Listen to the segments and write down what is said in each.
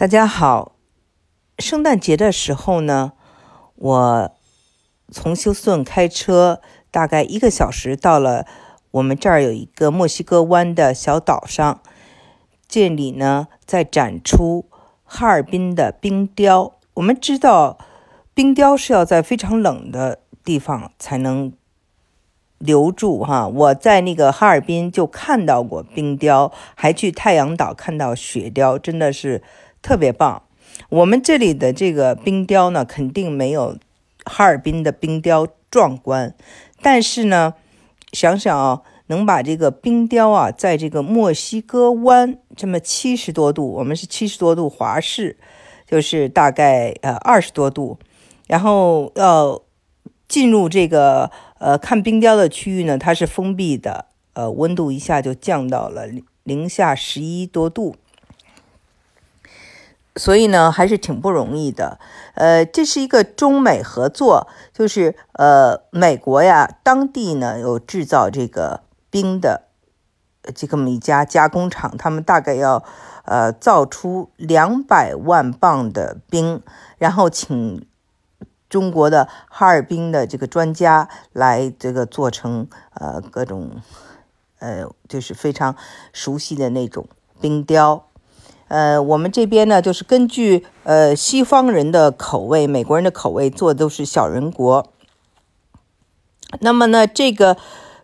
大家好，圣诞节的时候呢，我从休斯顿开车大概一个小时到了我们这儿有一个墨西哥湾的小岛上，这里呢在展出哈尔滨的冰雕。我们知道，冰雕是要在非常冷的地方才能留住哈。我在那个哈尔滨就看到过冰雕，还去太阳岛看到雪雕，真的是。特别棒，我们这里的这个冰雕呢，肯定没有哈尔滨的冰雕壮观。但是呢，想想啊，能把这个冰雕啊，在这个墨西哥湾这么七十多度，我们是七十多度华氏，就是大概呃二十多度，然后要进入这个呃看冰雕的区域呢，它是封闭的，呃温度一下就降到了零下十一多度。所以呢，还是挺不容易的。呃，这是一个中美合作，就是呃，美国呀，当地呢有制造这个冰的这么一家加工厂，他们大概要呃造出两百万磅的冰，然后请中国的哈尔滨的这个专家来这个做成呃各种呃就是非常熟悉的那种冰雕。呃，我们这边呢，就是根据呃西方人的口味、美国人的口味做的，都是小人国。那么呢，这个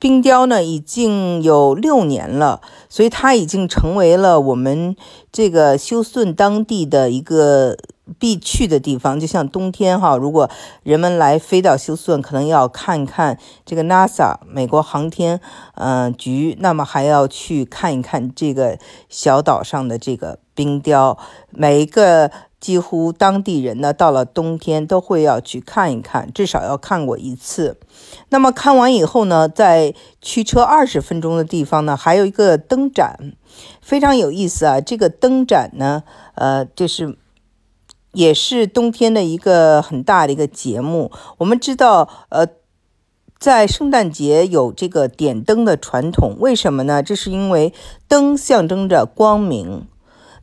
冰雕呢已经有六年了，所以它已经成为了我们这个休斯顿当地的一个。必去的地方，就像冬天哈，如果人们来飞到休斯顿，可能要看看这个 NASA 美国航天嗯局，那么还要去看一看这个小岛上的这个冰雕。每一个几乎当地人呢，到了冬天都会要去看一看，至少要看过一次。那么看完以后呢，在驱车二十分钟的地方呢，还有一个灯展，非常有意思啊。这个灯展呢，呃，就是。也是冬天的一个很大的一个节目。我们知道，呃，在圣诞节有这个点灯的传统，为什么呢？这是因为灯象征着光明。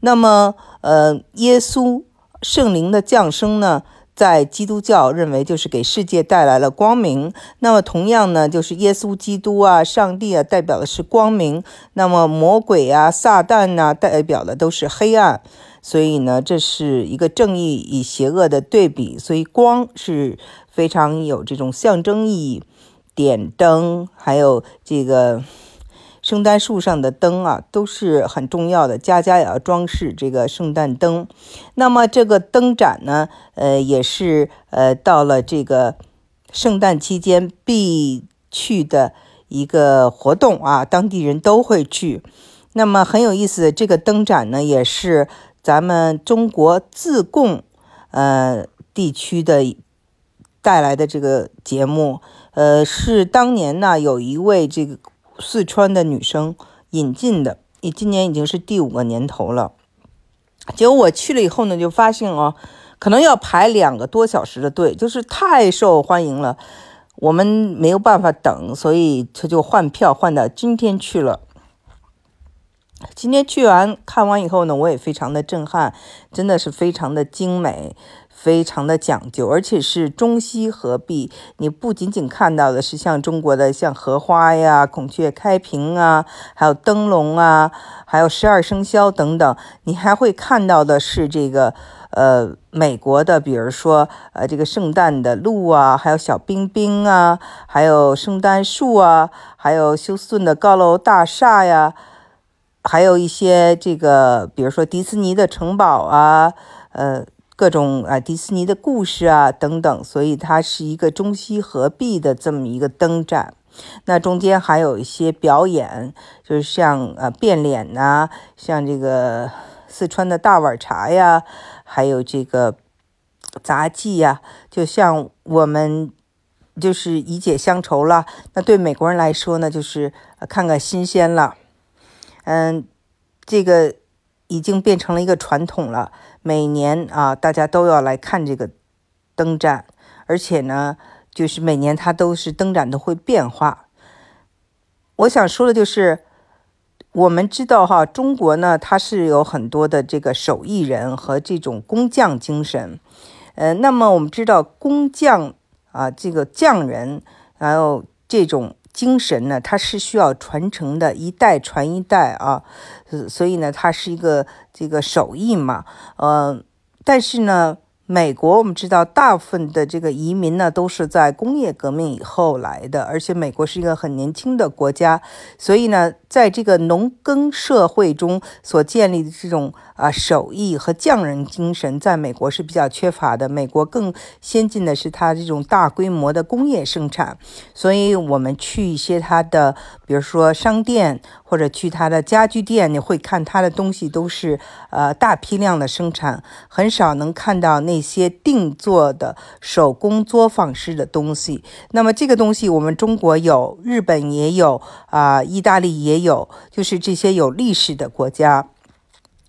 那么，呃，耶稣圣灵的降生呢，在基督教认为就是给世界带来了光明。那么，同样呢，就是耶稣基督啊，上帝啊，代表的是光明。那么，魔鬼啊，撒旦呐，代表的都是黑暗。所以呢，这是一个正义与邪恶的对比，所以光是非常有这种象征意义。点灯，还有这个圣诞树上的灯啊，都是很重要的，家家也要装饰这个圣诞灯。那么这个灯展呢，呃，也是呃到了这个圣诞期间必去的一个活动啊，当地人都会去。那么很有意思，这个灯展呢，也是。咱们中国自贡，呃地区的带来的这个节目，呃是当年呢有一位这个四川的女生引进的，你今年已经是第五个年头了。结果我去了以后呢，就发现哦，可能要排两个多小时的队，就是太受欢迎了，我们没有办法等，所以他就换票换到今天去了。今天去完看完以后呢，我也非常的震撼，真的是非常的精美，非常的讲究，而且是中西合璧。你不仅仅看到的是像中国的像荷花呀、孔雀开屏啊，还有灯笼啊，还有十二生肖等等，你还会看到的是这个呃美国的，比如说呃这个圣诞的鹿啊，还有小冰冰啊，还有圣诞树啊，还有休斯顿的高楼大厦呀。还有一些这个，比如说迪士尼的城堡啊，呃，各种啊迪士尼的故事啊等等，所以它是一个中西合璧的这么一个灯展。那中间还有一些表演，就是像呃变脸呐，像这个四川的大碗茶呀，还有这个杂技呀，就像我们就是以解乡愁了。那对美国人来说呢，就是看看新鲜了。嗯，这个已经变成了一个传统了。每年啊，大家都要来看这个灯展，而且呢，就是每年它都是灯展都会变化。我想说的就是，我们知道哈，中国呢，它是有很多的这个手艺人和这种工匠精神。呃，那么我们知道工匠啊，这个匠人，还有这种精神呢，它是需要传承的，一代传一代啊。所以呢，它是一个这个手艺嘛。呃，但是呢。美国，我们知道大部分的这个移民呢，都是在工业革命以后来的，而且美国是一个很年轻的国家，所以呢，在这个农耕社会中所建立的这种啊手艺和匠人精神，在美国是比较缺乏的。美国更先进的是它这种大规模的工业生产，所以我们去一些它的，比如说商店或者去它的家具店，你会看它的东西都是呃大批量的生产，很少能看到那。那些定做的手工作坊式的东西，那么这个东西我们中国有，日本也有啊，意大利也有，就是这些有历史的国家。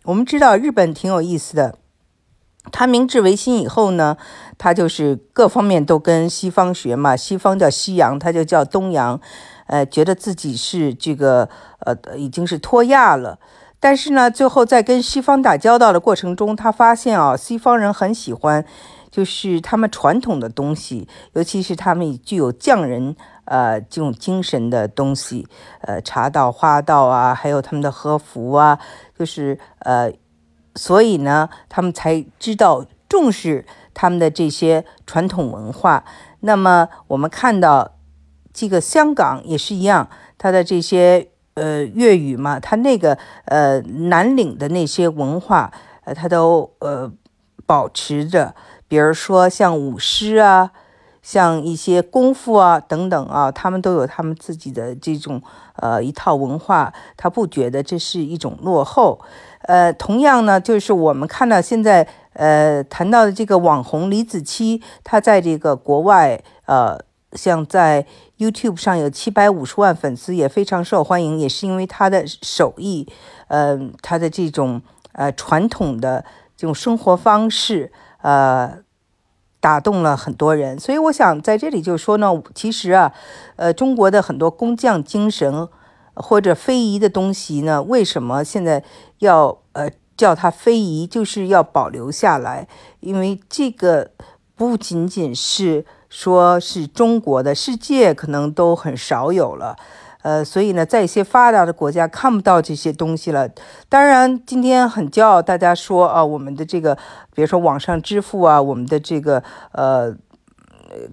我们知道日本挺有意思的，他明治维新以后呢，他就是各方面都跟西方学嘛，西方叫西洋，他就叫东洋，呃，觉得自己是这个呃已经是脱亚了。但是呢，最后在跟西方打交道的过程中，他发现啊，西方人很喜欢，就是他们传统的东西，尤其是他们具有匠人呃这种精神的东西，呃茶道、花道啊，还有他们的和服啊，就是呃，所以呢，他们才知道重视他们的这些传统文化。那么我们看到这个香港也是一样，它的这些。呃，粤语嘛，它那个呃南岭的那些文化，呃，它都呃保持着。比如说像舞狮啊，像一些功夫啊等等啊，他们都有他们自己的这种呃一套文化，他不觉得这是一种落后。呃，同样呢，就是我们看到现在呃谈到的这个网红李子柒，他在这个国外呃。像在 YouTube 上有七百五十万粉丝，也非常受欢迎，也是因为他的手艺，呃，他的这种呃传统的这种生活方式，呃，打动了很多人。所以我想在这里就说呢，其实啊，呃，中国的很多工匠精神或者非遗的东西呢，为什么现在要呃叫它非遗，就是要保留下来，因为这个不仅仅是。说是中国的世界可能都很少有了，呃，所以呢，在一些发达的国家看不到这些东西了。当然，今天很骄傲，大家说啊，我们的这个，比如说网上支付啊，我们的这个呃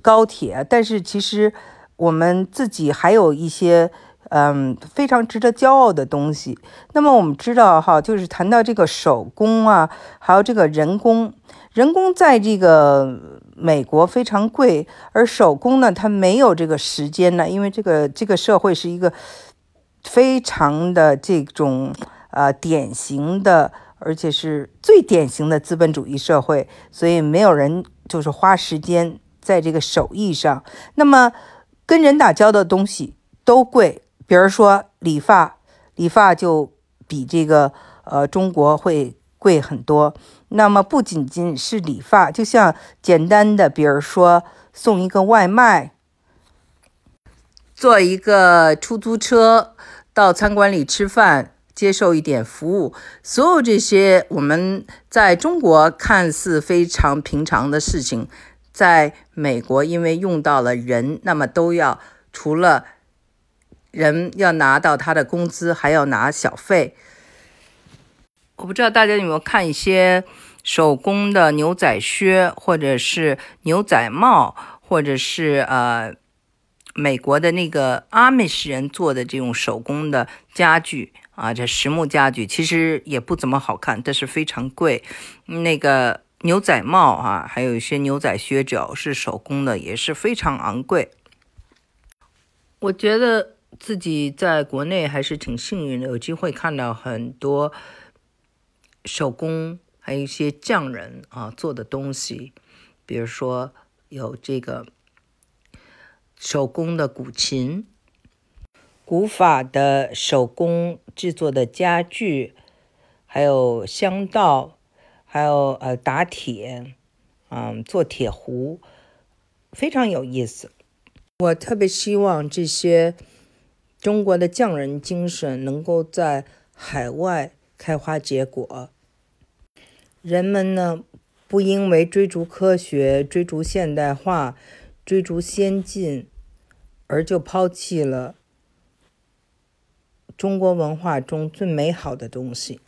高铁，但是其实我们自己还有一些嗯非常值得骄傲的东西。那么我们知道哈，就是谈到这个手工啊，还有这个人工，人工在这个。美国非常贵，而手工呢，它没有这个时间呢，因为这个这个社会是一个非常的这种呃典型的，而且是最典型的资本主义社会，所以没有人就是花时间在这个手艺上。那么跟人打交道的东西都贵，比如说理发，理发就比这个呃中国会贵很多。那么不仅仅是理发，就像简单的，比如说送一个外卖，坐一个出租车到餐馆里吃饭，接受一点服务，所有这些我们在中国看似非常平常的事情，在美国因为用到了人，那么都要除了人要拿到他的工资，还要拿小费。我不知道大家有没有看一些手工的牛仔靴，或者是牛仔帽，或者是呃美国的那个阿美什人做的这种手工的家具啊，这实木家具其实也不怎么好看，但是非常贵。那个牛仔帽啊，还有一些牛仔靴，只要是手工的，也是非常昂贵。我觉得自己在国内还是挺幸运的，有机会看到很多。手工还有一些匠人啊做的东西，比如说有这个手工的古琴、古法的手工制作的家具，还有香道，还有呃打铁，嗯做铁壶，非常有意思。我特别希望这些中国的匠人精神能够在海外开花结果。人们呢，不因为追逐科学、追逐现代化、追逐先进，而就抛弃了中国文化中最美好的东西。